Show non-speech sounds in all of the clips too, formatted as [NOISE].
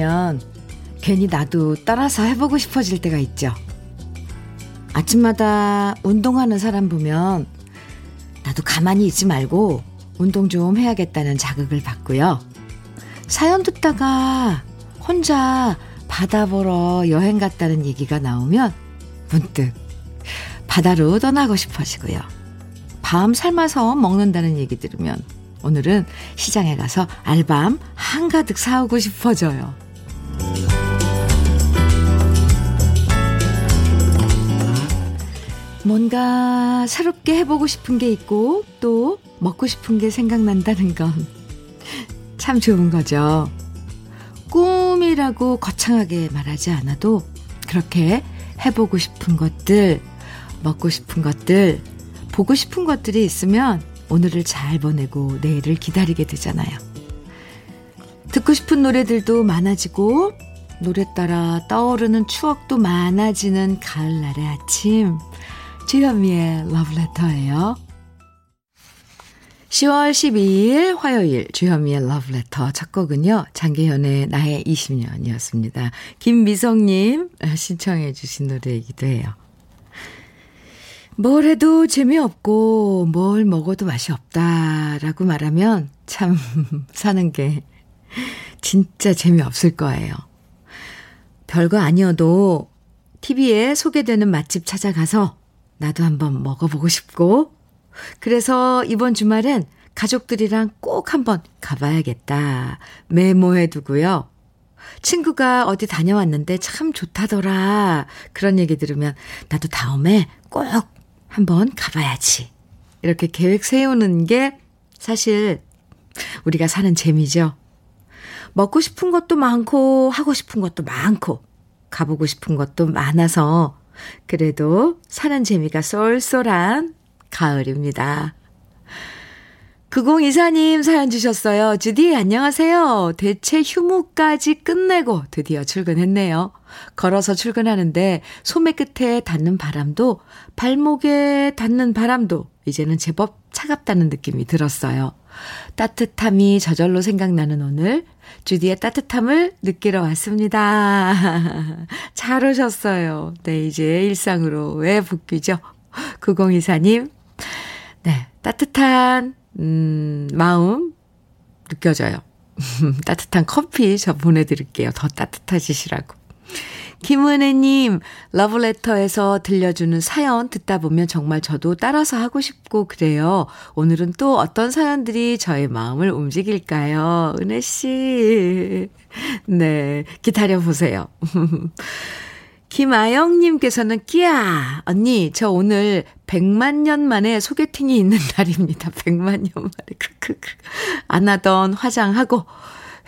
보면 괜히 나도 따라서 해보고 싶어질 때가 있죠. 아침마다 운동하는 사람 보면 나도 가만히 있지 말고 운동 좀 해야겠다는 자극을 받고요. 사연 듣다가 혼자 바다 보러 여행 갔다는 얘기가 나오면 문득 바다로 떠나고 싶어지고요. 밤 삶아서 먹는다는 얘기 들으면 오늘은 시장에 가서 알밤 한가득 사오고 싶어져요. 뭔가 새롭게 해보고 싶은 게 있고 또 먹고 싶은 게 생각난다는 건 참 좋은 거죠. 꿈이라고 거창하게 말하지 않아도 그렇게 해보고 싶은 것들, 먹고 싶은 것들, 보고 싶은 것들이 있으면 오늘을 잘 보내고 내일을 기다리게 되잖아요. 듣고 싶은 노래들도 많아지고 노래 따라 떠오르는 추억도 많아지는 가을날의 아침. 주현미의 러브레터예요. 10월 12일 화요일 주현미의 러브레터 첫 곡은요. 장계현의 나의 20년이었습니다. 김미성님 신청해 주신 노래이기도 해요. 뭘 해도 재미없고 뭘 먹어도 맛이 없다라고 말하면 참 [LAUGHS] 사는 게 진짜 재미없을 거예요. 별거 아니어도 TV에 소개되는 맛집 찾아가서 나도 한번 먹어보고 싶고, 그래서 이번 주말엔 가족들이랑 꼭 한번 가봐야겠다. 메모해 두고요. 친구가 어디 다녀왔는데 참 좋다더라. 그런 얘기 들으면 나도 다음에 꼭 한번 가봐야지. 이렇게 계획 세우는 게 사실 우리가 사는 재미죠. 먹고 싶은 것도 많고, 하고 싶은 것도 많고, 가보고 싶은 것도 많아서 그래도 사는 재미가 쏠쏠한 가을입니다. 9024님 사연 주셨어요. 주디, 안녕하세요. 대체 휴무까지 끝내고 드디어 출근했네요. 걸어서 출근하는데 소매 끝에 닿는 바람도 발목에 닿는 바람도 이제는 제법 차갑다는 느낌이 들었어요. 따뜻함이 저절로 생각나는 오늘 주디의 따뜻함을 느끼러 왔습니다. [LAUGHS] 잘 오셨어요. 네, 이제 일상으로 왜 복귀죠? 9024님, 네, 따뜻한, 음, 마음 느껴져요. [LAUGHS] 따뜻한 커피 저 보내드릴게요. 더 따뜻해지시라고. 김은혜님, 러브레터에서 들려주는 사연 듣다 보면 정말 저도 따라서 하고 싶고 그래요. 오늘은 또 어떤 사연들이 저의 마음을 움직일까요? 은혜씨. 네, 기다려보세요. [LAUGHS] 김아영님께서는 끼야 언니 저 오늘 100만 년 만에 소개팅이 있는 [LAUGHS] 날입니다. 100만 년 만에 크크크 안 하던 화장하고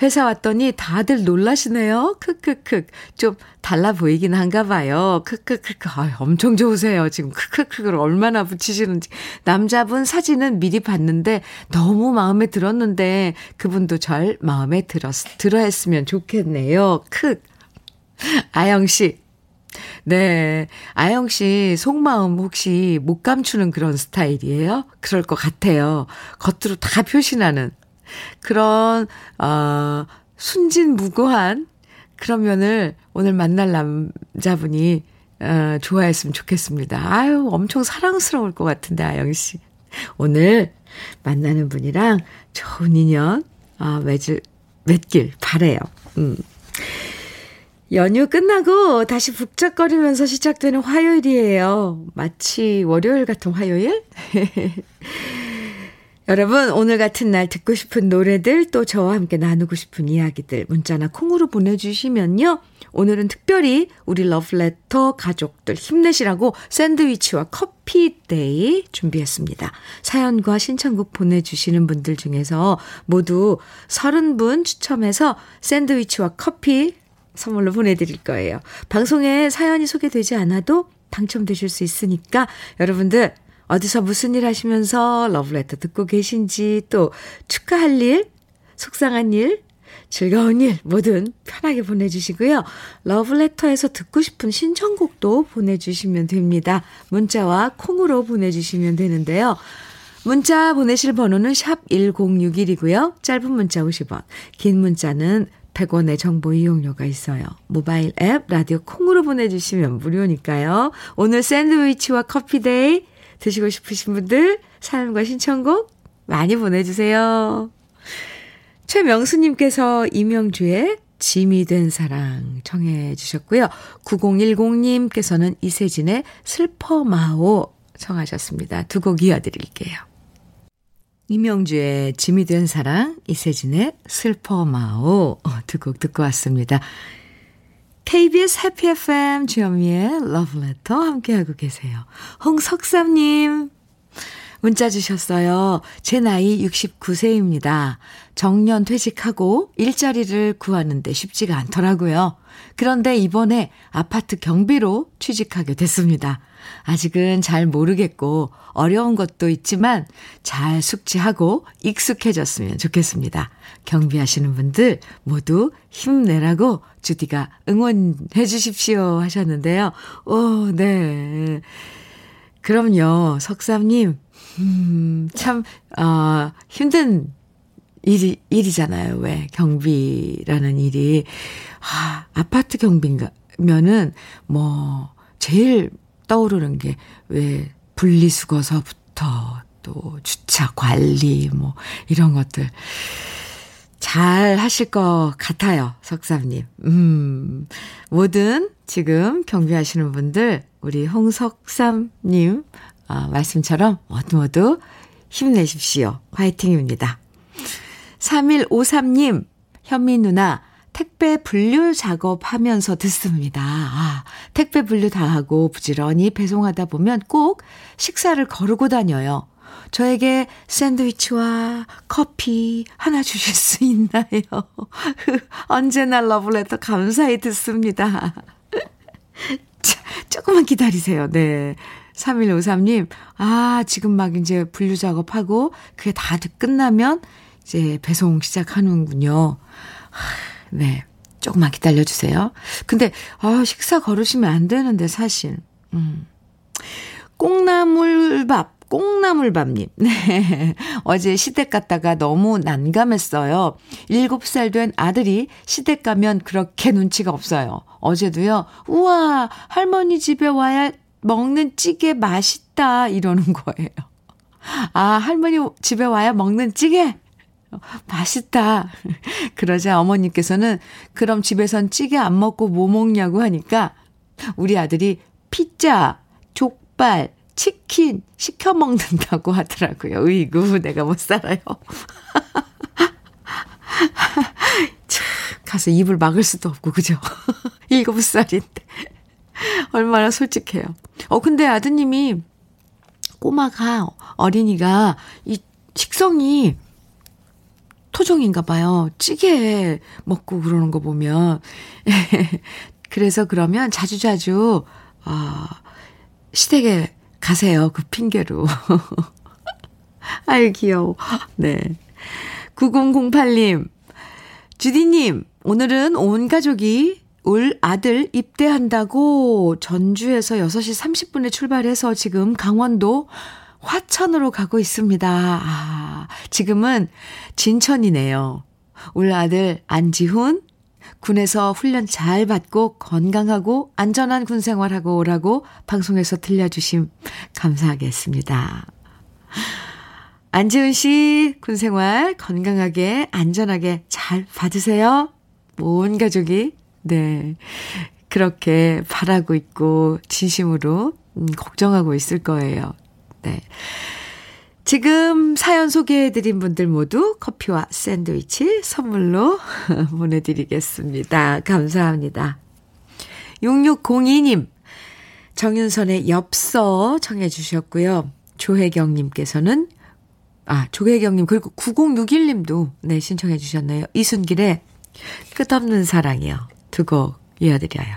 회사 왔더니 다들 놀라시네요. 크크크. 좀 달라 보이긴 한가 봐요. 크크크. 아, 엄청 좋으세요. 지금 크크크를 얼마나 붙이시는지. 남자분 사진은 미리 봤는데 너무 마음에 들었는데 그분도 절 마음에 들었, 들어 했으면 좋겠네요. 크. 아영 씨. 네. 아영 씨 속마음 혹시 못 감추는 그런 스타일이에요? 그럴 것 같아요. 겉으로 다 표시나는. 그런, 어, 순진무구한 그런 면을 오늘 만날 남자분이, 어, 좋아했으면 좋겠습니다. 아유, 엄청 사랑스러울 것 같은데, 아영 씨. 오늘 만나는 분이랑 좋은 인연, 아, 맺을, 맺길 바래요 음. 연휴 끝나고 다시 북적거리면서 시작되는 화요일이에요. 마치 월요일 같은 화요일? [LAUGHS] 여러분, 오늘 같은 날 듣고 싶은 노래들 또 저와 함께 나누고 싶은 이야기들 문자나 콩으로 보내주시면요. 오늘은 특별히 우리 러브레터 가족들 힘내시라고 샌드위치와 커피 day 준비했습니다. 사연과 신청곡 보내주시는 분들 중에서 모두 30분 추첨해서 샌드위치와 커피 선물로 보내드릴 거예요. 방송에 사연이 소개되지 않아도 당첨되실 수 있으니까 여러분들 어디서 무슨 일 하시면서 러브레터 듣고 계신지 또 축하할 일, 속상한 일, 즐거운 일 뭐든 편하게 보내주시고요. 러브레터에서 듣고 싶은 신청곡도 보내주시면 됩니다. 문자와 콩으로 보내주시면 되는데요. 문자 보내실 번호는 샵 1061이고요. 짧은 문자 50원, 긴 문자는 100원의 정보 이용료가 있어요. 모바일 앱 라디오 콩으로 보내주시면 무료니까요. 오늘 샌드위치와 커피데이 드시고 싶으신 분들 사연과 신청곡 많이 보내주세요. 최명수님께서 이명주의 짐이 된 사랑 청해 주셨고요. 9010님께서는 이세진의 슬퍼마오 청하셨습니다. 두 곡 이어드릴게요. 이명주의 짐이 된 사랑, 이세진의 슬퍼마오 어, 두곡 듣고 왔습니다. KBS 해피 FM 주현미의 러브레터 함께하고 계세요. 홍석삼님 문자 주셨어요. 제 나이 69세입니다. 정년 퇴직하고 일자리를 구하는데 쉽지가 않더라고요. 그런데 이번에 아파트 경비로 취직하게 됐습니다. 아직은 잘 모르겠고 어려운 것도 있지만 잘 숙지하고 익숙해졌으면 좋겠습니다. 경비하시는 분들 모두 힘내라고 주디가 응원해 주십시오 하셨는데요. 오, 네. 그럼요. 석삼님, 음, 참, 어, 힘든 일이, 일이잖아요. 왜? 경비라는 일이. 아, 아파트 경비면은, 뭐, 제일 떠오르는 게, 왜, 분리수거서부터 또 주차 관리, 뭐, 이런 것들. 잘 하실 것 같아요, 석삼님. 음, 뭐든 지금 경비하시는 분들, 우리 홍석삼님, 아, 말씀처럼 모두 모두 힘내십시오. 화이팅입니다. 3153님, 현미 누나, 택배 분류 작업하면서 듣습니다. 아, 택배 분류 다 하고 부지런히 배송하다 보면 꼭 식사를 거르고 다녀요. 저에게 샌드위치와 커피 하나 주실 수 있나요? [LAUGHS] 언제나 러브레터 감사히 듣습니다. [LAUGHS] 조금만 기다리세요. 네. 3153님, 아, 지금 막 이제 분류 작업하고 그게 다 끝나면 이제 배송 시작하는군요. 네. 조금만 기다려주세요. 근데, 아, 식사 거르시면 안 되는데, 사실. 음. 꽁나물밥, 꽁나물밥님. [LAUGHS] 네. 어제 시댁 갔다가 너무 난감했어요. 7살 된 아들이 시댁 가면 그렇게 눈치가 없어요. 어제도요, 우와, 할머니 집에 와야 먹는 찌개 맛있다. 이러는 거예요. 아, 할머니 집에 와야 먹는 찌개? 맛있다. [LAUGHS] 그러자 어머니께서는 그럼 집에선 찌개 안 먹고 뭐 먹냐고 하니까 우리 아들이 피자, 족발, 치킨 시켜 먹는다고 하더라고요. 으이구, 내가 못 살아요. [LAUGHS] 참, 가서 입을 막을 수도 없고, 그죠? [LAUGHS] 일곱 살인데. 얼마나 솔직해요. 어, 근데 아드님이 꼬마가, 어린이가 이 식성이 토종인가 봐요. 찌개 먹고 그러는 거 보면. [LAUGHS] 그래서 그러면 자주자주, 아, 어, 시댁에 가세요. 그 핑계로. [LAUGHS] 아유, 귀여워. 네. 9008님, 주디님, 오늘은 온 가족이 울 아들 입대한다고 전주에서 6시 30분에 출발해서 지금 강원도 화천으로 가고 있습니다. 아, 지금은 진천이네요. 울 아들 안지훈, 군에서 훈련 잘 받고 건강하고 안전한 군 생활하고 오라고 방송에서 들려주심 감사하겠습니다. 안지훈 씨, 군 생활 건강하게, 안전하게 잘 받으세요. 온 가족이, 네. 그렇게 바라고 있고, 진심으로, 음, 걱정하고 있을 거예요. 네. 지금 사연 소개해드린 분들 모두 커피와 샌드위치 선물로 [LAUGHS] 보내드리겠습니다. 감사합니다. 6602님, 정윤선의 엽서 청해주셨고요. 조혜경님께서는, 아, 조혜경님, 그리고 9061님도, 네, 신청해주셨네요. 이순길의 끝없는 사랑이요. 두 곡 이어드려요.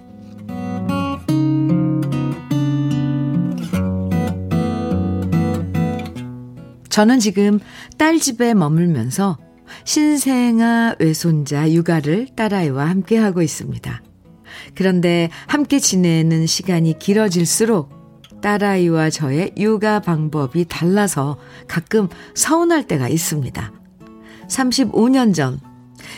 저는 지금 딸 집에 머물면서 신생아 외손자 육아를 딸아이와 함께 하고 있습니다. 그런데 함께 지내는 시간이 길어질수록 딸아이와 저의 육아 방법이 달라서 가끔 서운할 때가 있습니다. 35년 전,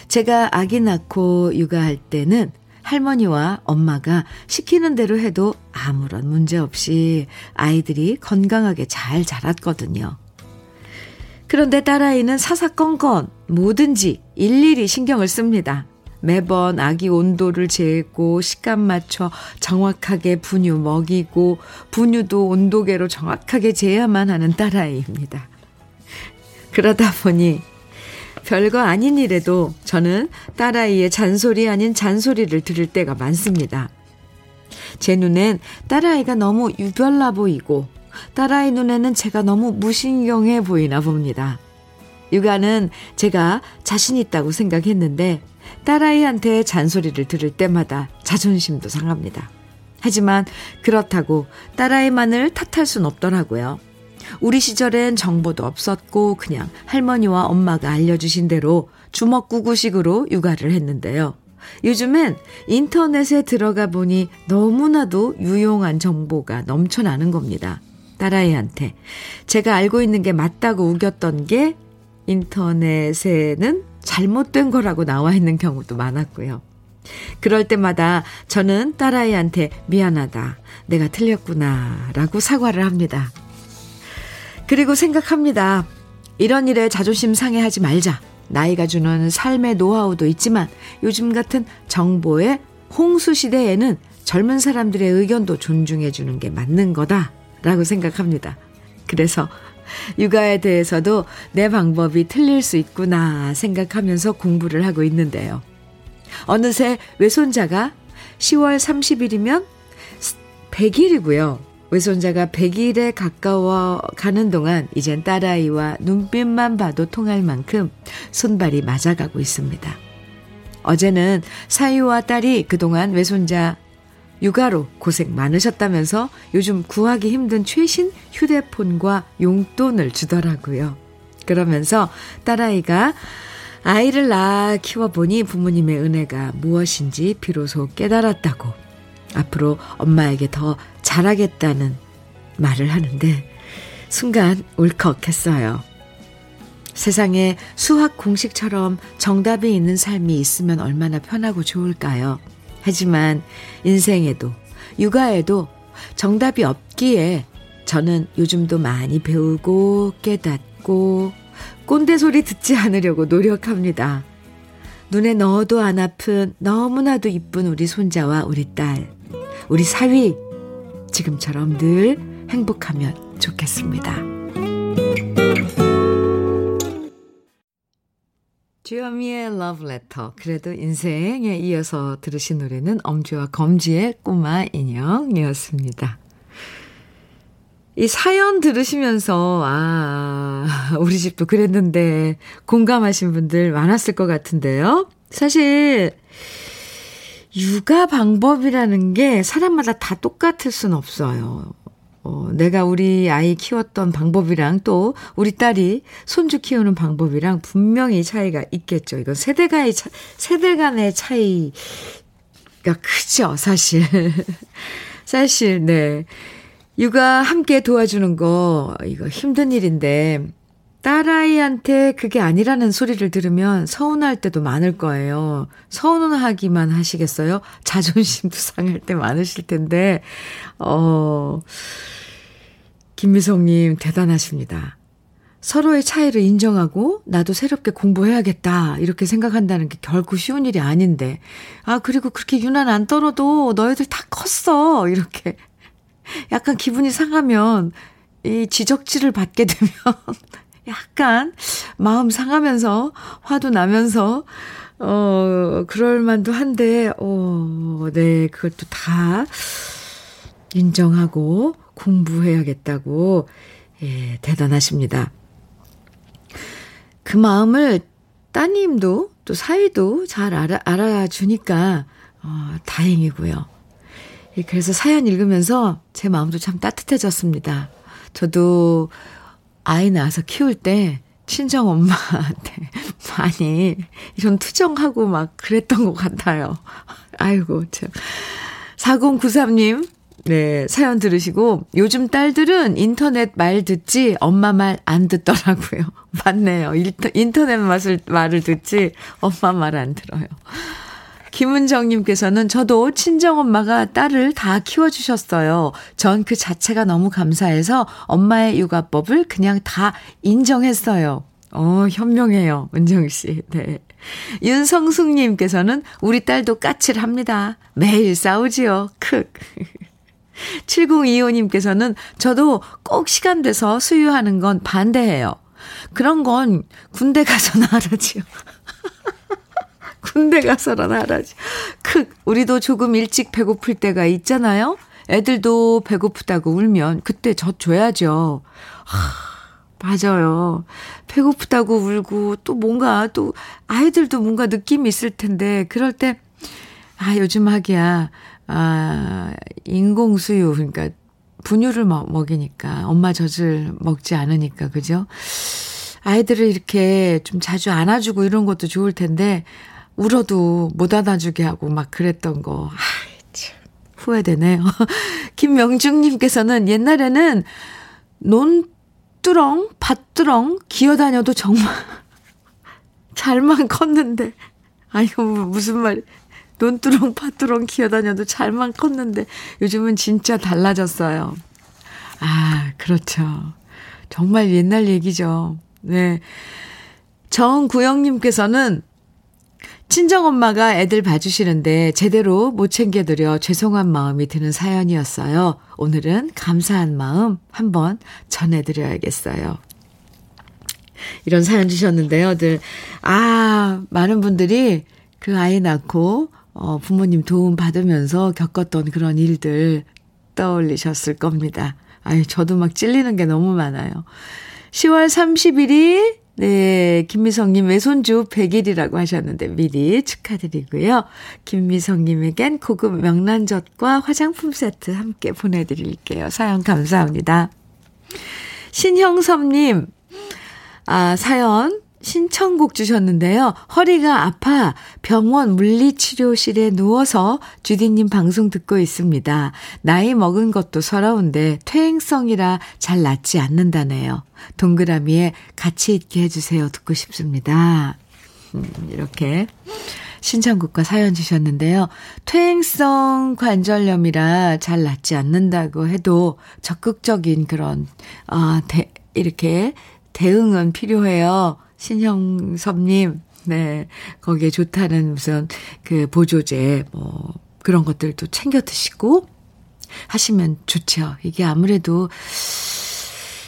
제가 아기 낳고 육아할 때는 할머니와 엄마가 시키는 대로 해도 아무런 문제 없이 아이들이 건강하게 잘 자랐거든요. 그런데 딸아이는 사사건건 뭐든지 일일이 신경을 씁니다. 매번 아기 온도를 재고 시간 맞춰 정확하게 분유 먹이고 분유도 온도계로 정확하게 재야만 하는 딸아이입니다. 그러다 보니 별거 아닌 일에도 저는 딸아이의 잔소리 아닌 잔소리를 들을 때가 많습니다. 제 눈엔 딸아이가 너무 유별나 보이고 딸아이 눈에는 제가 너무 무신경해 보이나 봅니다. 육아는 제가 자신 있다고 생각했는데 딸아이한테 잔소리를 들을 때마다 자존심도 상합니다. 하지만 그렇다고 딸아이만을 탓할 순 없더라고요. 우리 시절엔 정보도 없었고 그냥 할머니와 엄마가 알려주신 대로 주먹구구식으로 육아를 했는데요. 요즘엔 인터넷에 들어가 보니 너무나도 유용한 정보가 넘쳐나는 겁니다. 딸아이한테. 제가 알고 있는 게 맞다고 우겼던 게 인터넷에는 잘못된 거라고 나와 있는 경우도 많았고요. 그럴 때마다 저는 딸아이한테 미안하다. 내가 틀렸구나. 라고 사과를 합니다. 그리고 생각합니다. 이런 일에 자존심 상해하지 말자. 나이가 주는 삶의 노하우도 있지만 요즘 같은 정보의 홍수 시대에는 젊은 사람들의 의견도 존중해 주는 게 맞는 거다. 라고 생각합니다. 그래서 육아에 대해서도 내 방법이 틀릴 수 있구나 생각하면서 공부를 하고 있는데요. 어느새 외손자가 10월 30일이면 100일이고요. 외손자가 100일에 가까워 가는 동안 이젠 딸아이와 눈빛만 봐도 통할 만큼 손발이 맞아가고 있습니다. 어제는 사위와 딸이 그동안 외손자 육아로 고생 많으셨다면서 요즘 구하기 힘든 최신 휴대폰과 용돈을 주더라고요. 그러면서 딸아이가 아이를 낳아 키워보니 부모님의 은혜가 무엇인지 비로소 깨달았다고 앞으로 엄마에게 더 잘하겠다는 말을 하는데 순간 울컥했어요. 세상에 수학 공식처럼 정답이 있는 삶이 있으면 얼마나 편하고 좋을까요? 하지만 인생에도 육아에도 정답이 없기에 저는 요즘도 많이 배우고 깨닫고 꼰대 소리 듣지 않으려고 노력합니다. 눈에 넣어도 안 아픈 너무나도 이쁜 우리 손자와 우리 딸, 우리 사위, 지금처럼 늘 행복하면 좋겠습니다. 주현미의 Love Letter. 그래도 인생에 이어서 들으신 노래는 엄지와 검지의 꼬마 인형이었습니다. 이 사연 들으시면서, 아, 우리 집도 그랬는데, 공감하신 분들 많았을 것 같은데요. 사실, 육아 방법이라는 게 사람마다 다 똑같을 순 없어요. 어, 내가 우리 아이 키웠던 방법이랑 또 우리 딸이 손주 키우는 방법이랑 분명히 차이가 있겠죠. 이건 세대 간의 차, 세대 간의 차이가 크죠, 사실. [LAUGHS] 사실, 네. 육아 함께 도와주는 거, 이거 힘든 일인데, 딸아이한테 그게 아니라는 소리를 들으면 서운할 때도 많을 거예요. 서운하기만 하시겠어요? [LAUGHS] 자존심도 상할 때 많으실 텐데, 어, 김미성님 대단하십니다. 서로의 차이를 인정하고 나도 새롭게 공부해야겠다. 이렇게 생각한다는 게 결코 쉬운 일이 아닌데. 아, 그리고 그렇게 유난 안 떨어도 너희들 다 컸어. 이렇게. [LAUGHS] 약간 기분이 상하면 이 지적질을 받게 되면 약간 마음 상하면서 화도 나면서 어 그럴 만도 한데 어 네, 그것도 다 인정하고 공부해야겠다고 예, 대단하십니다. 그 마음을 따님도 또 사위도 잘 알아, 알아주니까, 어, 다행이고요. 예, 그래서 사연 읽으면서 제 마음도 참 따뜻해졌습니다. 저도 아이 낳아서 키울 때 친정 엄마한테 [LAUGHS] 많이 이런 투정하고 막 그랬던 것 같아요. [LAUGHS] 아이고, 참. 4093님, 네, 사연 들으시고, 요즘 딸들은 인터넷 말 듣지, 엄마 말 안 듣더라고요. [LAUGHS] 맞네요. 인터넷 맛을, 말을 듣지, 엄마 말 안 들어요. 김은정님께서는 저도 친정엄마가 딸을 다 키워주셨어요. 전 그 자체가 너무 감사해서 엄마의 육아법을 그냥 다 인정했어요. 어, 현명해요. 은정 씨. 네. 윤성숙님께서는 우리 딸도 까칠합니다. 매일 싸우지요. 크. [LAUGHS] 7025님께서는 저도 꼭 시간 돼서 수유하는 건 반대해요. 그런 건 군대 가서나 하라지요. [LAUGHS] 군대 가서나 하라지. 크, 우리도 조금 일찍 배고플 때가 있잖아요? 애들도 배고프다고 울면 그때 젖 줘야죠. 하. 맞아요. 배고프다고 울고 또 뭔가 또 아이들도 뭔가 느낌이 있을 텐데 그럴 때 아, 요즘 하기야 아, 인공수유 그러니까 분유를 먹, 먹이니까 엄마 젖을 먹지 않으니까 그죠? 아이들을 이렇게 좀 자주 안아주고 이런 것도 좋을 텐데 울어도 못 안아주게 하고 막 그랬던 거. 아, 참 후회되네요. [LAUGHS] 김명중님께서는 옛날에는 논 밭두렁, 밭두렁 기어다녀도 정말 [LAUGHS] 잘만 컸는데. 아이고, 무슨 말. 논두렁, 밭두렁 기어다녀도 잘만 컸는데 요즘은 진짜 달라졌어요. 아, 그렇죠. 정말 옛날 얘기죠. 네. 정구영님께서는 친정엄마가 애들 봐주시는데 제대로 못 챙겨드려 죄송한 마음이 드는 사연이었어요. 오늘은 감사한 마음 한번 전해드려야겠어요. 이런 사연 주셨는데요, 늘. 아, 많은 분들이 그 아이 낳고, 어, 부모님 도움 받으면서 겪었던 그런 일들 떠올리셨을 겁니다. 아유, 저도 막 찔리는 게 너무 많아요. 10월 30일이 네, 김미성님 외손주 100일이라고 하셨는데 미리 축하드리고요. 김미성님에겐 고급 명란젓과 화장품 세트 함께 보내드릴게요. 사연 감사합니다. 신형섭님, 아, 사연 신청곡 주셨는데요. 허리가 아파 병원 물리치료실에 누워서 주디님 방송 듣고 있습니다. 나이 먹은 것도 서러운데 퇴행성이라 잘 낫지 않는다네요. 동그라미에 같이 있게 해주세요. 듣고 싶습니다. 음, 이렇게 신청곡과 사연 주셨는데요. 퇴행성 관절염이라 잘 낫지 않는다고 해도 적극적인 그런, 아, 대, 이렇게 대응은 필요해요. 신형섭님, 네. 거기에 좋다는 무슨 그 보조제, 뭐, 그런 것들도 챙겨 드시고 하시면 좋죠. 이게 아무래도,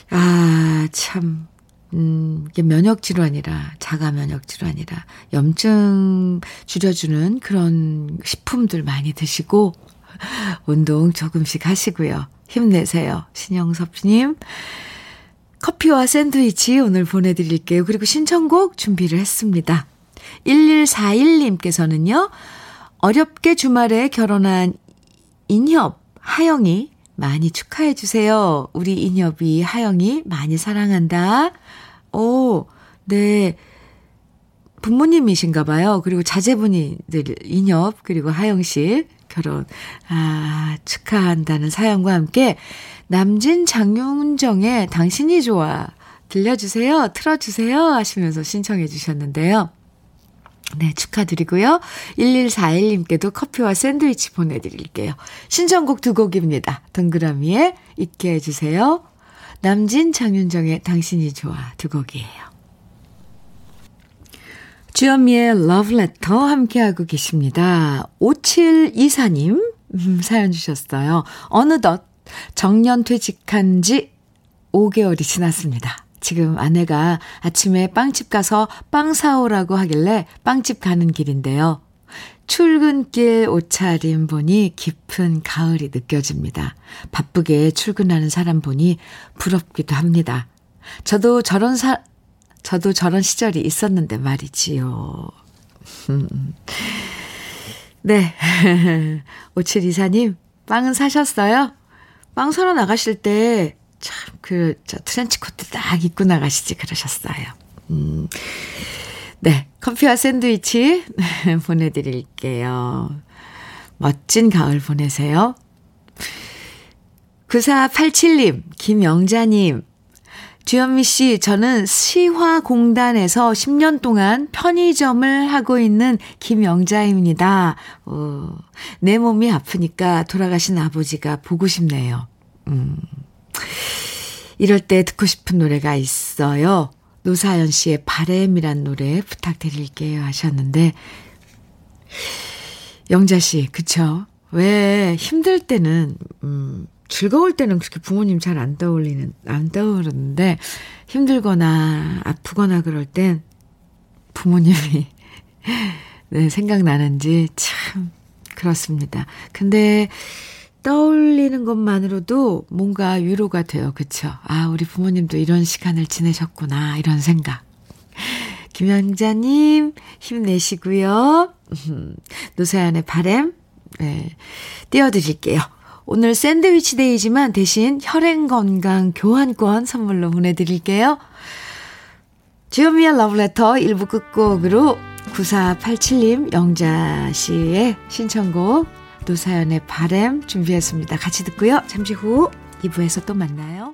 아, 참, 음, 이게 면역질환이라, 자가 면역질환이라, 염증 줄여주는 그런 식품들 많이 드시고, [LAUGHS] 운동 조금씩 하시고요. 힘내세요. 신영섭님. 커피와 샌드위치 오늘 보내드릴게요. 그리고 신청곡 준비를 했습니다. 1141님께서는요, 어렵게 주말에 결혼한 인협, 하영이 많이 축하해주세요. 우리 인협이 하영이 많이 사랑한다. 오, 네. 부모님이신가 봐요. 그리고 자제분이들 인협, 그리고 하영씨 결혼, 아, 축하한다는 사연과 함께 남진 장윤정의 당신이 좋아 들려주세요. 틀어주세요. 하시면서 신청해 주셨는데요. 네, 축하드리고요. 1141님께도 커피와 샌드위치 보내드릴게요. 신청곡 두 곡입니다. 동그라미에 있게 해주세요. 남진 장윤정의 당신이 좋아 두 곡이에요. 주현미의 러브레터 함께하고 계십니다. 5724님 음, 사연 주셨어요. 어느덧 정년 퇴직한 지 5개월이 지났습니다. 지금 아내가 아침에 빵집 가서 빵 사오라고 하길래 빵집 가는 길인데요. 출근길 옷차림 보니 깊은 가을이 느껴집니다. 바쁘게 출근하는 사람 보니 부럽기도 합니다. 저도 저런 사, 저도 저런 시절이 있었는데 말이지요. [LAUGHS] 네. [LAUGHS] 오칠이사님, 빵은 사셨어요? 빵 사러 나가실 때, 참, 그, 저, 트렌치 코트 딱 입고 나가시지, 그러셨어요. 음. 네. 커피와 샌드위치 [LAUGHS] 보내드릴게요. 멋진 가을 보내세요. 9487님, 김영자님, 주현미 씨, 저는 시화공단에서 10년 동안 편의점을 하고 있는 김영자입니다. 어, 내 몸이 아프니까 돌아가신 아버지가 보고 싶네요. 음. 이럴 때 듣고 싶은 노래가 있어요. 노사연 씨의 바램이란 노래 부탁드릴게요 하셨는데, 영자 씨, 그쵸? 왜 힘들 때는, 음, 즐거울 때는 그렇게 부모님 잘 안 떠올리는, 안 떠오르는데, 힘들거나 아프거나 그럴 땐 부모님이, [LAUGHS] 네, 생각나는지 참, 그렇습니다. 근데, 떠올리는 것만으로도 뭔가 위로가 돼요. 그쵸? 아, 우리 부모님도 이런 시간을 지내셨구나. 이런 생각. 김영자님, 힘내시고요. [LAUGHS] 노사연의 바램, 네, 띄워드릴게요. 오늘 샌드위치 데이지만 대신 혈행 건강 교환권 선물로 보내드릴게요. 주요미의 러브레터 1부 끝곡으로 9487님 영자 씨의 신청곡 노사연의 바램 준비했습니다. 같이 듣고요. 잠시 후 2부에서 또 만나요.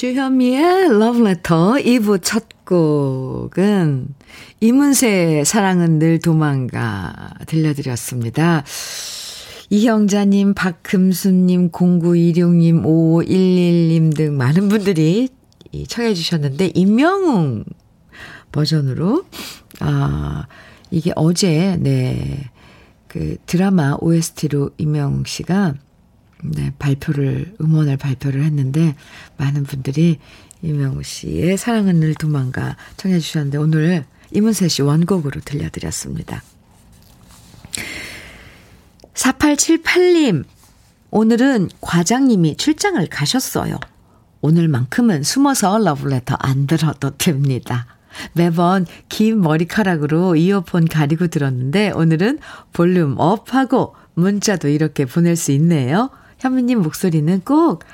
주현미의 Love Letter 2부 첫 곡은 이문세의 사랑은 늘 도망가 들려드렸습니다. 이형자님, 박금수님, 0926님, 5511님 등 많은 분들이 청해 주셨는데 임영웅 버전으로 아 이게 어제 네 그 드라마 OST로 임영웅 씨가 네 발표를 음원을 발표를 했는데 많은 분들이 임영웅 씨의 사랑은 늘 도망가 청해 주셨는데 오늘 이문세 씨 원곡으로 들려드렸습니다. 4878님 오늘은 과장님이 출장을 가셨어요. 오늘만큼은 숨어서 러브레터 안 들어도 됩니다. 매번 긴 머리카락으로 이어폰 가리고 들었는데 오늘은 볼륨 업하고 문자도 이렇게 보낼 수 있네요. 현미님 목소리는 꼭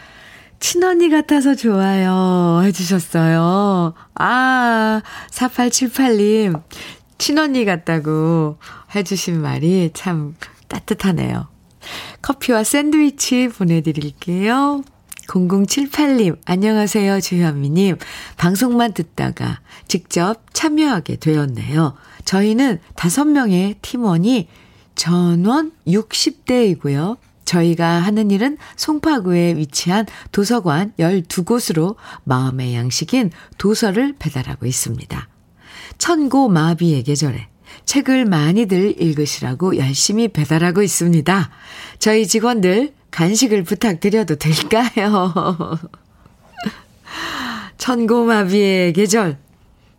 친언니 같아서 좋아요 해주셨어요. 아, 4878님. 친언니 같다고 해주신 말이 참 따뜻하네요. 커피와 샌드위치 보내드릴게요. 0078님, 안녕하세요, 주현미님. 방송만 듣다가 직접 참여하게 되었네요. 저희는 5명의 팀원이 전원 60대이고요. 저희가 하는 일은 송파구에 위치한 도서관 12곳으로 마음의 양식인 도서를 배달하고 있습니다. 천고 마비의 계절에 책을 많이들 읽으시라고 열심히 배달하고 있습니다. 저희 직원들 간식을 부탁드려도 될까요? [LAUGHS] 천고마비의 계절.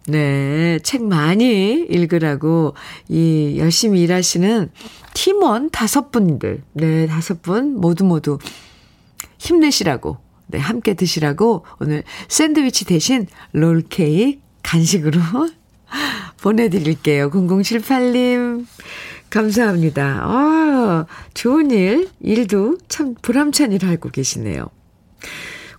네, 책 많이 읽으라고, 이, 열심히 일하시는 팀원 다섯 분들, 네, 다섯 분 모두 모두 힘내시라고, 네, 함께 드시라고 오늘 샌드위치 대신 롤케이크 간식으로 [LAUGHS] 보내드릴게요. 0078님, 감사합니다. 아, 좋은 일, 일도 참 보람찬 일 하고 계시네요.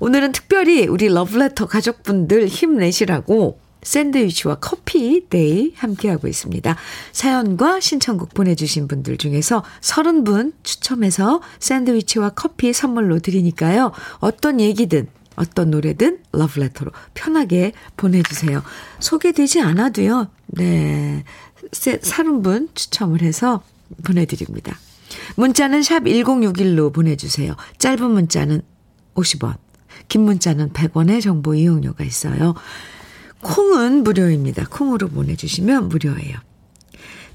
오늘은 특별히 우리 러브레터 가족분들 힘내시라고 샌드위치와 커피 day 함께하고 있습니다. 사연과 신청곡 보내주신 분들 중에서 30분 추첨해서 샌드위치와 커피 선물로 드리니까요. 어떤 얘기든 어떤 노래든 러브레터로 편하게 보내주세요. 소개되지 않아도요. 네. 30분 추첨을 해서 보내드립니다. 문자는 샵 1061로 보내주세요. 짧은 문자는 50원, 긴 문자는 100원의 정보 이용료가 있어요. 콩은 무료입니다. 콩으로 보내주시면 무료예요.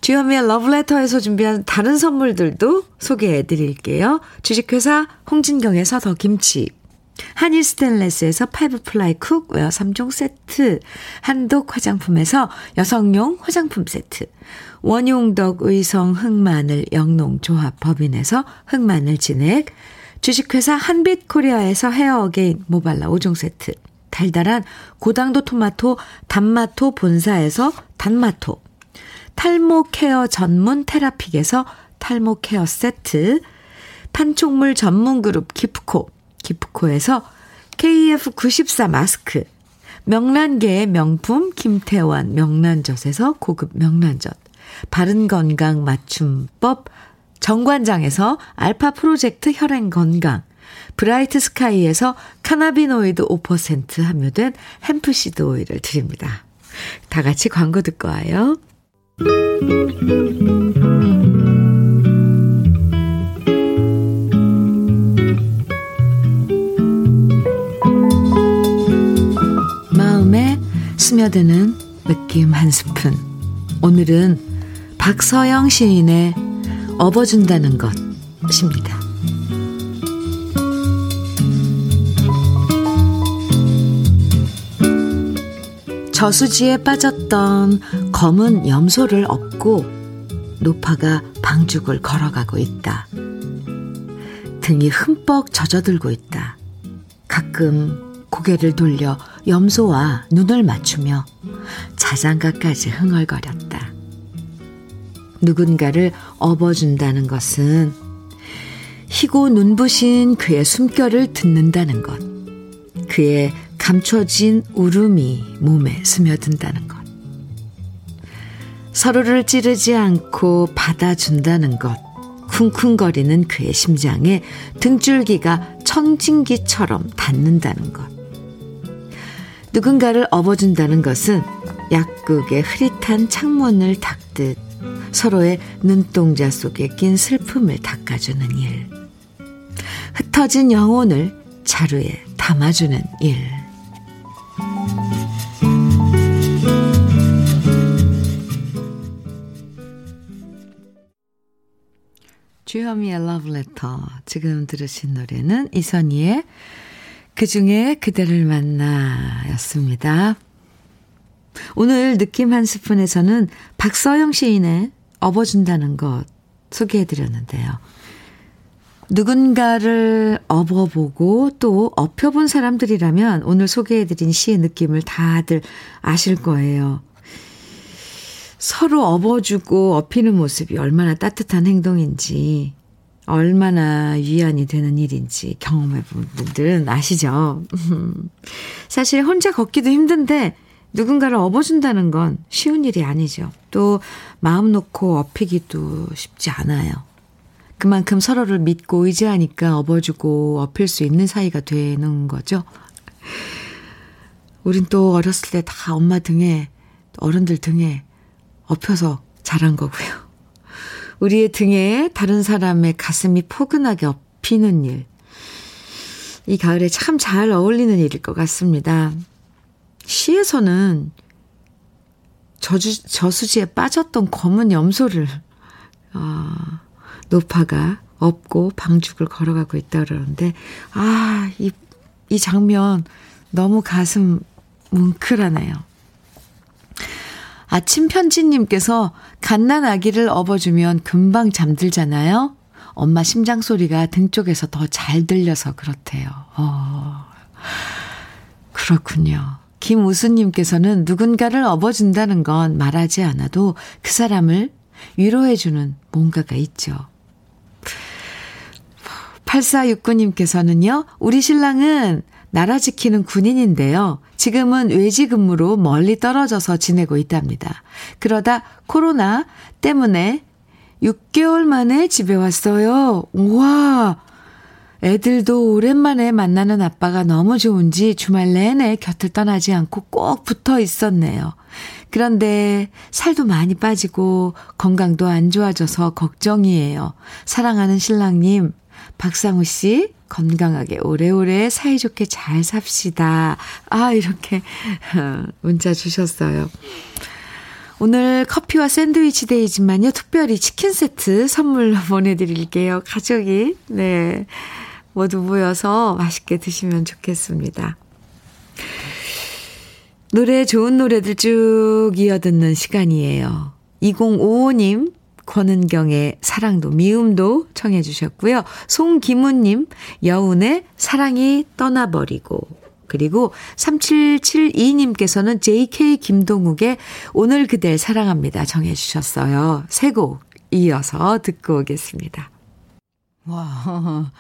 주현미의 러브레터에서 준비한 다른 선물들도 소개해 드릴게요. 주식회사 홍진경에서 더 김치. 한일 스텐레스에서 five ply cookware 3종 세트. 한독 화장품에서 여성용 화장품 세트. 원용덕 의성 흑마늘 영농조합 법인에서 흑마늘 진액. 주식회사 한빛 코리아에서 헤어 어게인 모발라 5종 세트. 달달한 고당도 토마토 단마토 본사에서 단마토, 탈모 care 전문 테라픽에서 탈모 care 세트, 판촉물 전문 그룹 기프코, 기프코에서 KF94 마스크, 명란계의 명품 김태환 명란젓에서 고급 명란젓, 바른 건강 맞춤법 정관장에서 알파 프로젝트 혈행 건강, 브라이트 스카이에서 cannabinoid 5% 함유된 hemp seed 오일을 드립니다. 다 같이 광고 듣고 와요. 마음에 스며드는 느낌 한 스푼. 오늘은 박서영 시인의 업어준다는 것입니다. 저수지에 빠졌던 검은 염소를 업고 노파가 방죽을 걸어가고 있다. 등이 흠뻑 젖어들고 있다. 가끔 고개를 돌려 염소와 눈을 맞추며 자장가까지 흥얼거렸다. 누군가를 업어준다는 것은 희고 눈부신 그의 숨결을 듣는다는 것. 그의 감춰진 울음이 몸에 스며든다는 것. 서로를 찌르지 않고 받아준다는 것. 쿵쿵거리는 그의 심장에 등줄기가 천진기처럼 닿는다는 것. 누군가를 업어준다는 것은 약국의 흐릿한 창문을 닦듯 서로의 눈동자 속에 낀 슬픔을 닦아주는 일. 흩어진 영혼을 자루에 담아주는 일. 주현미의 러브레터. 지금 들으신 노래는 이선희의 그 중에 그대를 만나 였습니다. 오늘 느낌 한 스푼에서는 박서영 시인의 업어준다는 것 소개해드렸는데요. 누군가를 업어보고 또 업혀본 사람들이라면 오늘 소개해드린 시의 느낌을 다들 아실 거예요. 서로 업어주고 업히는 모습이 얼마나 따뜻한 행동인지, 얼마나 위안이 되는 일인지 경험해본 분들은 아시죠? [LAUGHS] 사실 혼자 걷기도 힘든데 누군가를 업어준다는 건 쉬운 일이 아니죠. 또 마음 놓고 업히기도 쉽지 않아요. 그만큼 서로를 믿고 의지하니까 업어주고 업힐 수 있는 사이가 되는 거죠. 우린 또 어렸을 때 다 엄마 등에, 어른들 등에 엎혀서 자란 거고요. 우리의 등에 다른 사람의 가슴이 포근하게 엎이는 일. 이 가을에 참 잘 어울리는 일일 것 같습니다. 시에서는 저주, 저수지에 빠졌던 검은 염소를, 어, 노파가 업고 방죽을 걸어가고 있다 그러는데, 아, 이, 이 장면 너무 가슴 뭉클하네요. 아침 편지님께서 갓난 아기를 업어주면 금방 잠들잖아요. 엄마 심장 소리가 등 쪽에서 더 잘 들려서 그렇대요. 어, 그렇군요. 김우수님께서는 누군가를 업어준다는 건 말하지 않아도 그 사람을 위로해주는 뭔가가 있죠. 8469님께서는요, 우리 신랑은 나라 지키는 군인인데요. 지금은 외지 근무로 멀리 떨어져서 지내고 있답니다. 그러다 코로나 때문에 6개월 만에 집에 왔어요. 우와! 애들도 오랜만에 만나는 아빠가 너무 좋은지 주말 내내 곁을 떠나지 않고 꼭 붙어 있었네요. 그런데 살도 많이 빠지고 건강도 안 좋아져서 걱정이에요. 사랑하는 신랑님, 박상우 씨, 건강하게 오래오래 사이좋게 잘 삽시다. 아, 이렇게 [LAUGHS] 문자 주셨어요. 오늘 커피와 샌드위치 데이지만요, 특별히 치킨 세트 선물로 [LAUGHS] 보내드릴게요. 가족이, 네. 모두 모여서 맛있게 드시면 좋겠습니다. 노래 좋은 노래들 쭉 이어 듣는 시간이에요. 2055님, 권은경의 사랑도 미움도 청해 주셨고요. 송기문님, 여운의 사랑이 떠나버리고 그리고 3772님께서는 JK 김동욱의 오늘 그댈 사랑합니다 정해 주셨어요. 세 곡 이어서 듣고 오겠습니다. 와,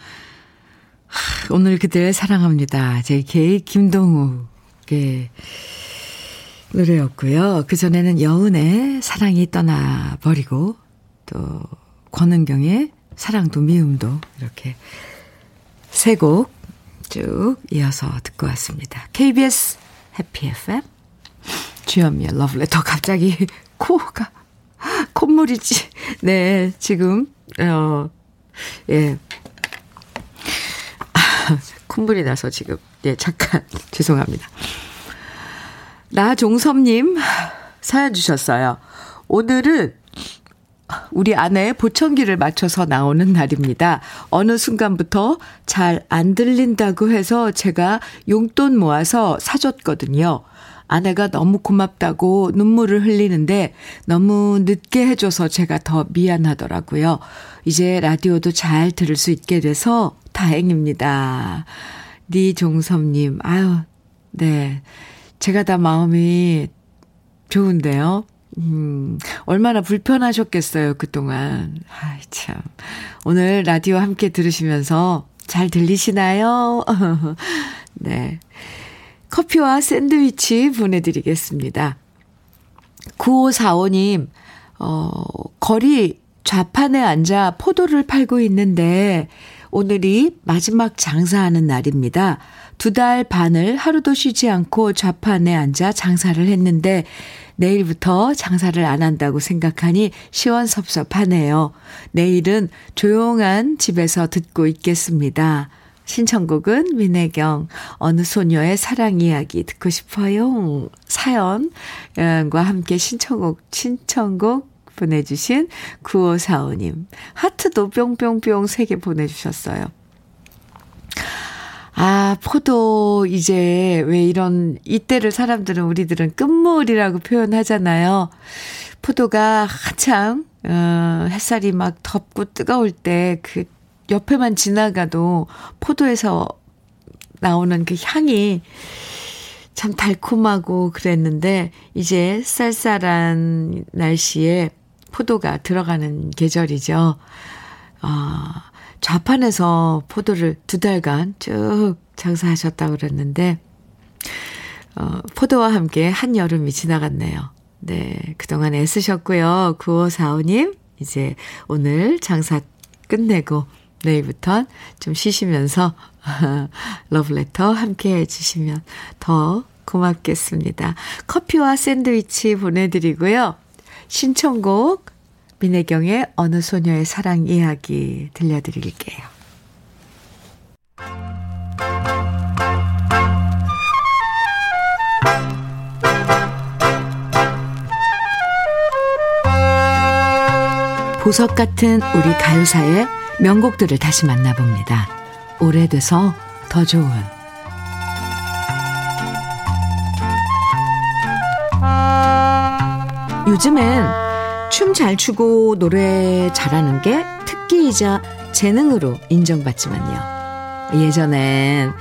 오늘 그댈 사랑합니다. JK 김동욱의 노래였고요. 그전에는 여운의 사랑이 떠나버리고 또 권은경의 사랑도 미움도 이렇게 세 곡 쭉 이어서 듣고 왔습니다. KBS 해피 FM 주현미의 러브레터 갑자기 [LAUGHS] 코가 콧물이지. 네, 지금 어 예. [LAUGHS] 콧물이 나서 지금 예, 잠깐 [LAUGHS] 죄송합니다. 나종섭님 사연 주셨어요. 오늘은 우리 아내 보청기를 맞춰서 나오는 날입니다. 어느 순간부터 잘 안 들린다고 해서 제가 용돈 모아서 사줬거든요. 아내가 너무 고맙다고 눈물을 흘리는데 너무 늦게 해줘서 제가 더 미안하더라고요. 이제 라디오도 잘 들을 수 있게 돼서 다행입니다. 니종섭님, 아유, 네. 제가 다 마음이 좋은데요. 음, 얼마나 불편하셨겠어요, 그동안. 아이, 참. 오늘 라디오 함께 들으시면서 잘 들리시나요? [LAUGHS] 네. 커피와 샌드위치 보내드리겠습니다. 9545님, 어, 거리 좌판에 앉아 포도를 팔고 있는데, 오늘이 마지막 장사하는 날입니다. 두 달 반을 하루도 쉬지 않고 좌판에 앉아 장사를 했는데, 내일부터 장사를 안 한다고 생각하니 시원섭섭하네요. 내일은 조용한 집에서 듣고 있겠습니다. 신청곡은 민혜경, 어느 소녀의 사랑 이야기 듣고 싶어요. 사연과 함께 신청곡, 신청곡 보내주신 9545님. 하트도 뿅뿅뿅 3개 보내주셨어요. 아, 포도, 이제, 왜 이런, 이때를 사람들은, 우리들은 끝물이라고 표현하잖아요. 포도가 한창, 어, 햇살이 막 덥고 뜨거울 때, 그, 옆에만 지나가도 포도에서 나오는 그 향이 참 달콤하고 그랬는데, 이제 쌀쌀한 날씨에 포도가 들어가는 계절이죠. 아, 좌판에서 포도를 두 달간 쭉 장사하셨다고 그랬는데, 어, 포도와 함께 한여름이 지나갔네요. 네, 그동안 애쓰셨고요. 9545님, 이제 오늘 장사 끝내고 내일부터 좀 쉬시면서 [LAUGHS] 러브레터 함께 해주시면 더 고맙겠습니다. 커피와 샌드위치 보내드리고요. 신청곡 민혜경의 어느 소녀의 사랑 이야기 들려드릴게요. 보석 같은 우리 가요사의 명곡들을 다시 만나봅니다. 오래돼서 더 좋은 요즘엔 춤 잘 추고 노래 잘하는 게 특기이자 재능으로 인정받지만요. 예전엔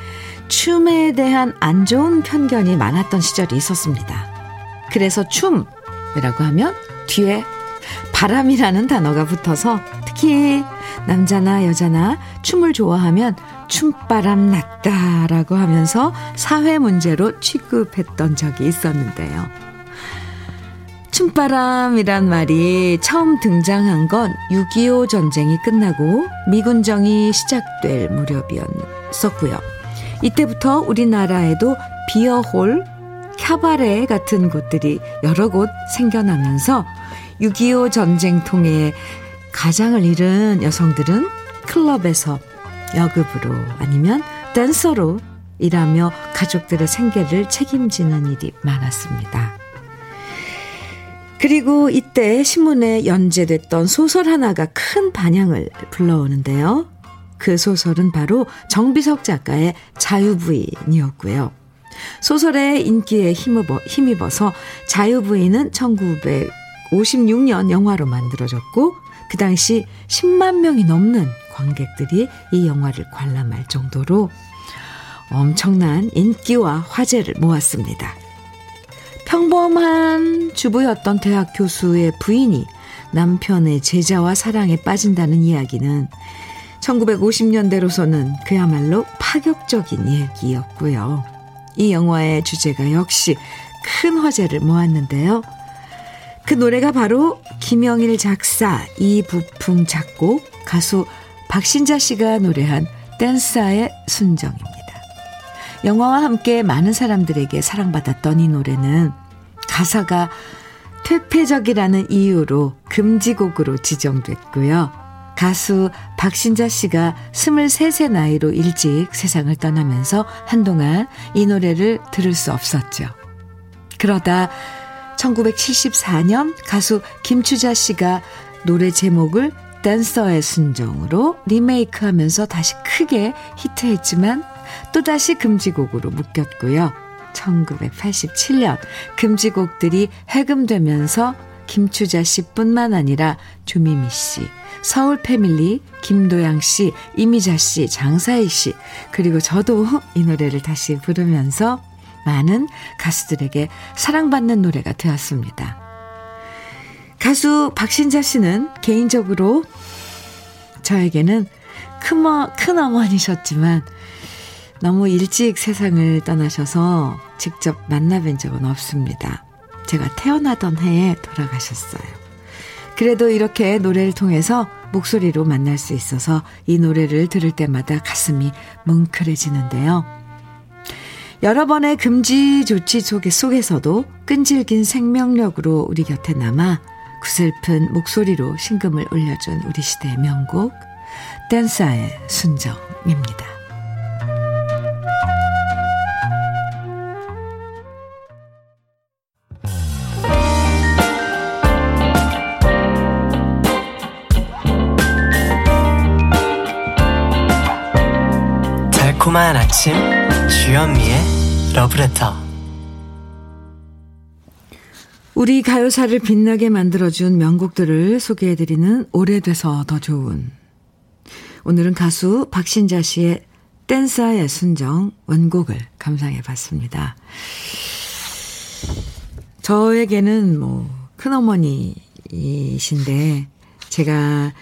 춤에 대한 안 좋은 편견이 많았던 시절이 있었습니다. 그래서 춤이라고 하면 뒤에 바람이라는 단어가 붙어서 특히 남자나 여자나 춤을 좋아하면 춤바람 났다라고 하면서 사회 문제로 취급했던 적이 있었는데요. 춤바람이란 말이 처음 등장한 건 6.25 전쟁이 끝나고 미군정이 시작될 무렵이었었고요. 이때부터 우리나라에도 비어홀, 캬바레 같은 곳들이 여러 곳 생겨나면서 6.25 전쟁통에 가장을 잃은 여성들은 클럽에서 여급으로 아니면 댄서로 일하며 가족들의 생계를 책임지는 일이 많았습니다. 그리고 이때 신문에 연재됐던 소설 하나가 큰 반향을 불러오는데요. 그 소설은 바로 정비석 작가의 자유부인이었고요. 소설의 인기에 힘입어, 힘입어서 자유부인은 1956년 영화로 만들어졌고 그 당시 10만 명이 넘는 관객들이 이 영화를 관람할 정도로 엄청난 인기와 화제를 모았습니다. 평범한 주부였던 대학 교수의 부인이 남편의 제자와 사랑에 빠진다는 이야기는 1950년대로서는 그야말로 파격적인 얘기였고요. 이 영화의 주제가 역시 큰 화제를 모았는데요. 그 노래가 바로 김영일 작사, 이부풍 작곡, 가수 박신자 씨가 노래한 댄사의 순정입니다. 영화와 함께 많은 사람들에게 사랑받았던 이 노래는 가사가 퇴폐적이라는 이유로 금지곡으로 지정됐고요. 가수 박신자 씨가 23세 나이로 일찍 세상을 떠나면서 한동안 이 노래를 들을 수 없었죠. 그러다 1974년 가수 김추자 씨가 노래 제목을 댄서의 순정으로 리메이크하면서 다시 크게 히트했지만 또다시 금지곡으로 묶였고요. 1987년 금지곡들이 해금되면서 김추자 씨뿐만 아니라 조미미 씨, 서울 패밀리, 김도양 씨, 이미자 씨, 장사희 씨, 그리고 저도 이 노래를 다시 부르면서 많은 가수들에게 사랑받는 노래가 되었습니다. 가수 박신자 씨는 개인적으로 저에게는 큰 어머니셨지만 너무 일찍 세상을 떠나셔서 직접 만나뵌 적은 없습니다. 제가 태어나던 해에 돌아가셨어요. 그래도 이렇게 노래를 통해서 목소리로 만날 수 있어서 이 노래를 들을 때마다 가슴이 뭉클해지는데요. 여러 번의 금지 조치 속에 속에서도 끈질긴 생명력으로 우리 곁에 남아 구슬픈 목소리로 신금을 울려준 우리 시대의 명곡 댄사의 순정입니다. 달콤한 아침 주현미의 러브레터 우리 가요사를 빛나게 만들어준 명곡들을 소개해드리는 오래돼서 더 좋은 오늘은 가수 박신자 씨의 댄사의 순정 원곡을 감상해봤습니다. 저에게는 뭐 큰어머니이신데 제가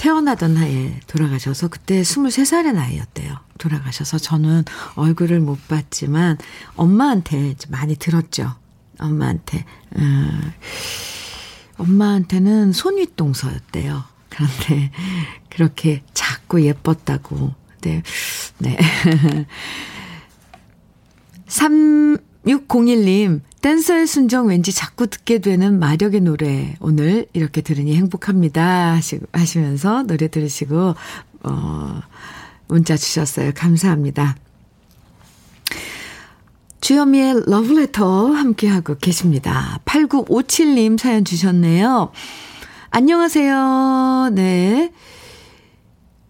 태어나던 해에 돌아가셔서 그때 23살의 나이였대요. 돌아가셔서 저는 얼굴을 못 봤지만 엄마한테 많이 들었죠. 엄마한테. 음, 엄마한테는 손윗동서였대요. 그런데 그렇게 작고 예뻤다고. 네. 네. [LAUGHS] 3601님, 댄서의 순정 왠지 자꾸 듣게 되는 마력의 노래. 오늘 이렇게 들으니 행복합니다. 하시면서 노래 들으시고, 어, 문자 주셨어요. 감사합니다. 주현미의 러브레터 함께하고 계십니다. 8957님 사연 주셨네요. 안녕하세요. 네.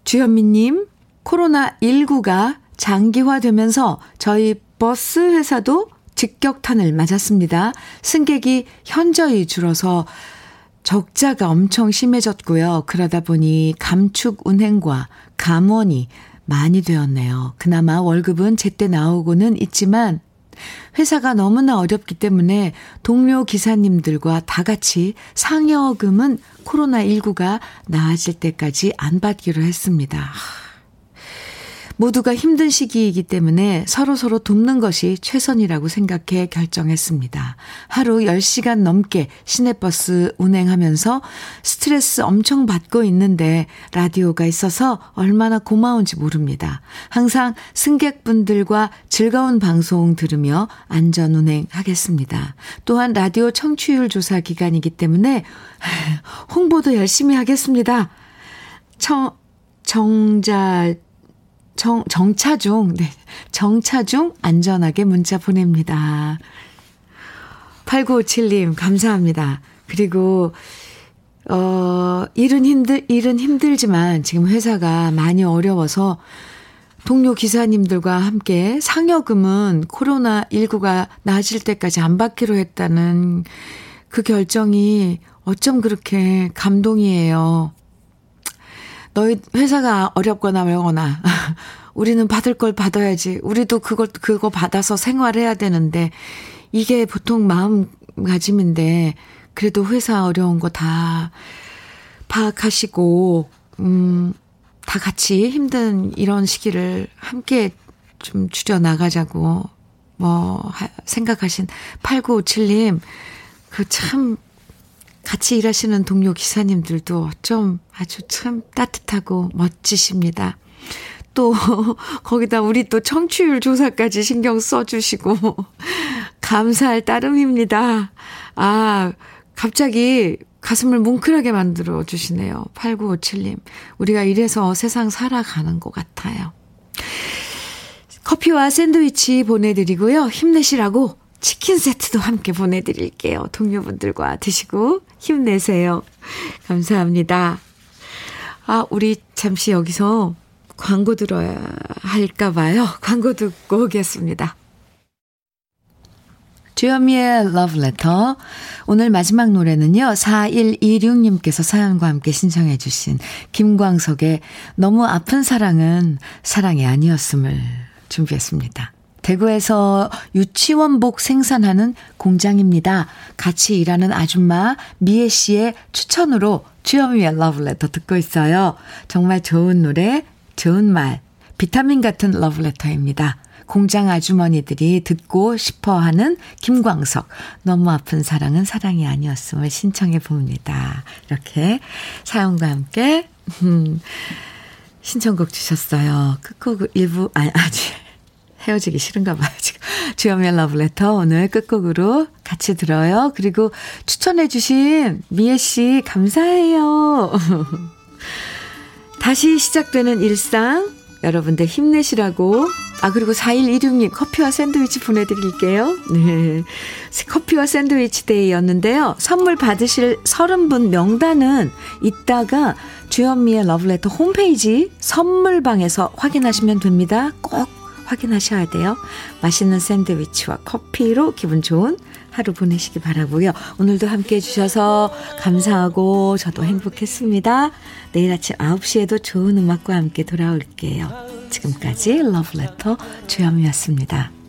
주현미님, 코로나19가 장기화되면서 저희 버스 회사도 직격탄을 맞았습니다. 승객이 현저히 줄어서 적자가 엄청 심해졌고요. 그러다 보니 감축 운행과 감원이 많이 되었네요. 그나마 월급은 제때 나오고는 있지만 회사가 너무나 어렵기 때문에 동료 기사님들과 다 같이 상여금은 코로나19가 나아질 때까지 안 받기로 했습니다. 모두가 힘든 시기이기 때문에 서로 서로 돕는 것이 최선이라고 생각해 결정했습니다. 하루 10시간 넘게 시내버스 운행하면서 스트레스 엄청 받고 있는데 라디오가 있어서 얼마나 고마운지 모릅니다. 항상 승객분들과 즐거운 방송 들으며 안전 운행하겠습니다. 또한 라디오 청취율 조사 기간이기 때문에 [LAUGHS] 홍보도 열심히 하겠습니다. 청, 정자, 정, 정차 중, 네. 정차 중 안전하게 문자 보냅니다. 8957님, 감사합니다. 그리고, 어, 일은 힘들, 일은 힘들지만 지금 회사가 많이 어려워서 동료 기사님들과 함께 상여금은 코로나19가 나아질 때까지 안 받기로 했다는 그 결정이 어쩜 그렇게 감동이에요. 너희 회사가 어렵거나 말거나 [LAUGHS] 우리는 받을 걸 받아야지. 우리도 그걸 그거 받아서 생활해야 되는데 이게 보통 마음가짐인데 그래도 회사 어려운 거 다 파악하시고 음. 다 같이 힘든 이런 시기를 함께 좀 줄여 나가자고 뭐 생각하신 8957님 그 참 같이 일하시는 동료 기사님들도 좀 아주 참 따뜻하고 멋지십니다. 또 [LAUGHS] 거기다 우리 또 청취율 조사까지 신경 써주시고 [LAUGHS] 감사할 따름입니다. 아 갑자기 가슴을 뭉클하게 만들어 주시네요. 8957님. 우리가 이래서 세상 살아가는 것 같아요. 커피와 샌드위치 보내드리고요. 힘내시라고 치킨 세트도 함께 보내드릴게요. 동료분들과 드시고 힘내세요. 감사합니다. 아, 우리 잠시 여기서 광고 들어야 할까봐요. 광고 듣고 오겠습니다. 주현미의 러브레터. 오늘 마지막 노래는요, 4126님께서 사연과 함께 신청해 주신 김광석의 너무 아픈 사랑은 사랑이 아니었음을 준비했습니다. 대구에서 유치원복 생산하는 공장입니다. 같이 일하는 아줌마 미애 씨의 추천으로 주현미의 러브레터 듣고 있어요. 정말 좋은 노래, 좋은 말, 비타민 같은 러브레터입니다. 공장 아주머니들이 듣고 싶어 하는 김광석. 너무 아픈 사랑은 사랑이 아니었음을 신청해 봅니다. 이렇게 사연과 함께, 음, 신청곡 주셨어요. 끝곡 일부, 아, 아직 헤어지기 싫은가 봐요, 지금. 주연미의 러브레터 오늘 끝곡으로 같이 들어요. 그리고 추천해주신 미애씨, 감사해요. [LAUGHS] 다시 시작되는 일상, 여러분들 힘내시라고. 아, 그리고 4116님 커피와 샌드위치 보내드릴게요. 네. 커피와 샌드위치 데이였는데요. 선물 받으실 30분 명단은 이따가 주현미의 러브레터 홈페이지 선물방에서 확인하시면 됩니다. 꼭 확인하셔야 돼요. 맛있는 샌드위치와 커피로 기분 좋은 하루 보내시기 바라고요. 오늘도 함께 해주셔서 감사하고 저도 행복했습니다. 내일 아침 9시에도 좋은 음악과 함께 돌아올게요. 지금까지 러브레터 주현미였습니다.